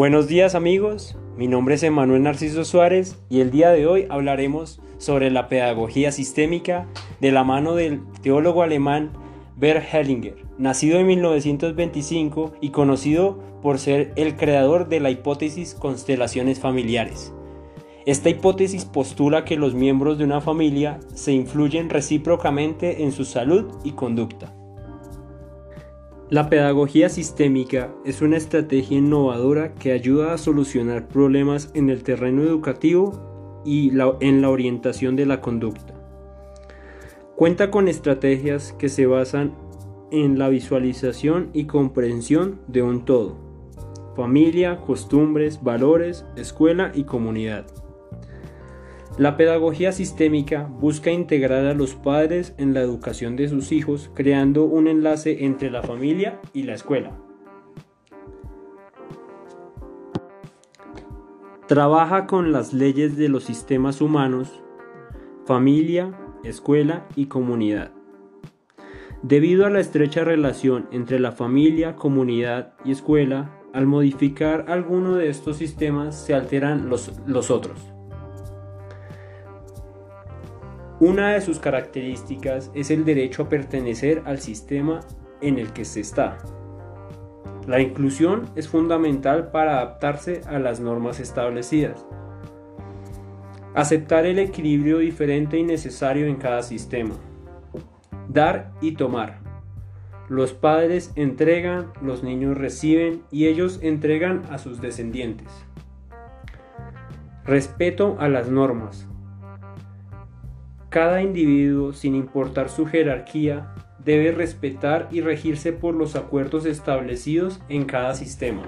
Buenos días amigos, mi nombre es Emanuel Narciso Suárez y el día de hoy hablaremos sobre la pedagogía sistémica de la mano del teólogo alemán Bert Hellinger, nacido en 1925 y conocido por ser el creador de la hipótesis constelaciones familiares. Esta hipótesis postula que los miembros de una familia se influyen recíprocamente en su salud y conducta. La pedagogía sistémica es una estrategia innovadora que ayuda a solucionar problemas en el terreno educativo y en la orientación de la conducta. Cuenta con estrategias que se basan en la visualización y comprensión de un todo, familia, costumbres, valores, escuela y comunidad. La pedagogía sistémica busca integrar a los padres en la educación de sus hijos, creando un enlace entre la familia y la escuela. Trabaja con las leyes de los sistemas humanos, familia, escuela y comunidad. Debido a la estrecha relación entre la familia, comunidad y escuela, al modificar alguno de estos sistemas se alteran los, otros. Una de sus características es el derecho a pertenecer al sistema en el que se está. La inclusión es fundamental para adaptarse a las normas establecidas. Aceptar el equilibrio diferente y necesario en cada sistema. Dar y tomar. Los padres entregan, los niños reciben y ellos entregan a sus descendientes. Respeto a las normas. Cada individuo, sin importar su jerarquía, debe respetar y regirse por los acuerdos establecidos en cada sistema.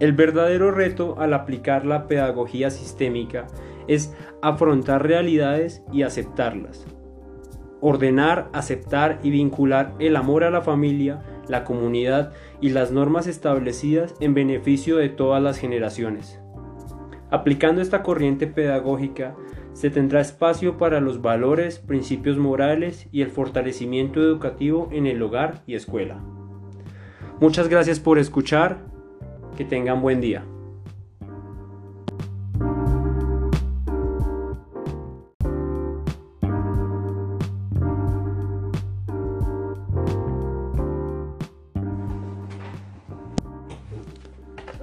El verdadero reto al aplicar la pedagogía sistémica es afrontar realidades y aceptarlas. Ordenar, aceptar y vincular el amor a la familia, la comunidad y las normas establecidas en beneficio de todas las generaciones. Aplicando esta corriente pedagógica, se tendrá espacio para los valores, principios morales y el fortalecimiento educativo en el hogar y escuela. Muchas gracias por escuchar, que tengan buen día.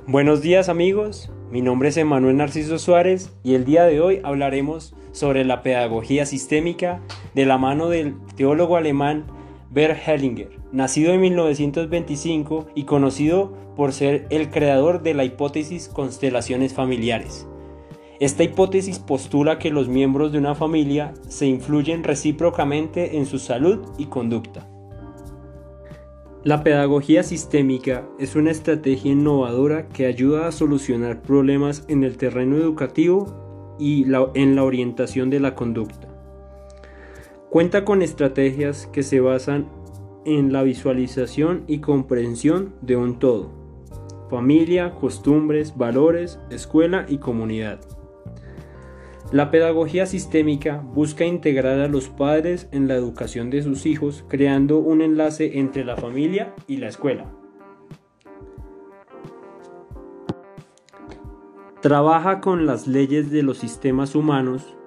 Buenos días amigos, mi nombre es Emanuel Narciso Suárez y el día de hoy hablaremos sobre la pedagogía sistémica de la mano del teólogo alemán Bert Hellinger, nacido en 1925 y conocido por ser el creador de la hipótesis constelaciones familiares. Esta hipótesis postula que los miembros de una familia se influyen recíprocamente en su salud y conducta. La pedagogía sistémica es una estrategia innovadora que ayuda a solucionar problemas en el terreno educativo y en la orientación de la conducta. Cuenta con estrategias que se basan en la visualización y comprensión de un todo, familia, costumbres, valores, escuela y comunidad. La pedagogía sistémica busca integrar a los padres en la educación de sus hijos, creando un enlace entre la familia y la escuela. Trabaja con las leyes de los sistemas humanos,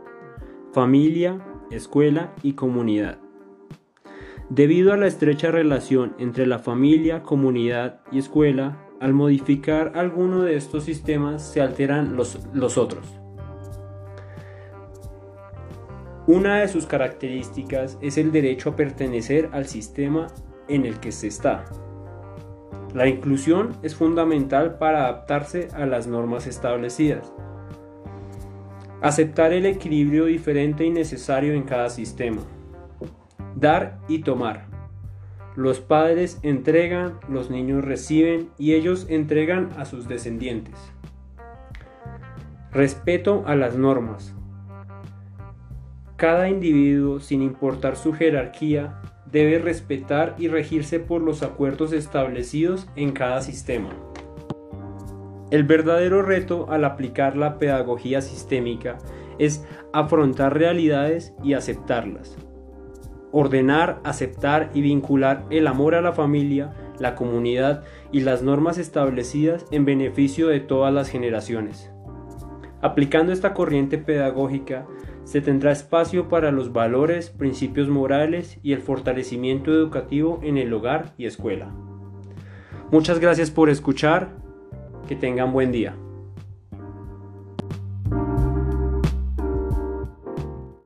familia, escuela y comunidad. Debido a la estrecha relación entre la familia, comunidad y escuela, al modificar alguno de estos sistemas se alteran los, otros. Una de sus características es el derecho a pertenecer al sistema en el que se está. La inclusión es fundamental para adaptarse a las normas establecidas. Aceptar el equilibrio diferente y necesario en cada sistema. Dar y tomar. Los padres entregan, los niños reciben y ellos entregan a sus descendientes. Respeto a las normas. Cada individuo, sin importar su jerarquía, debe respetar y regirse por los acuerdos establecidos en cada sistema. El verdadero reto al aplicar la pedagogía sistémica es afrontar realidades y aceptarlas. Ordenar, aceptar y vincular el amor a la familia, la comunidad y las normas establecidas en beneficio de todas las generaciones. Aplicando esta corriente pedagógica, se tendrá espacio para los valores, principios morales y el fortalecimiento educativo en el hogar y escuela. Muchas gracias por escuchar, que tengan buen día.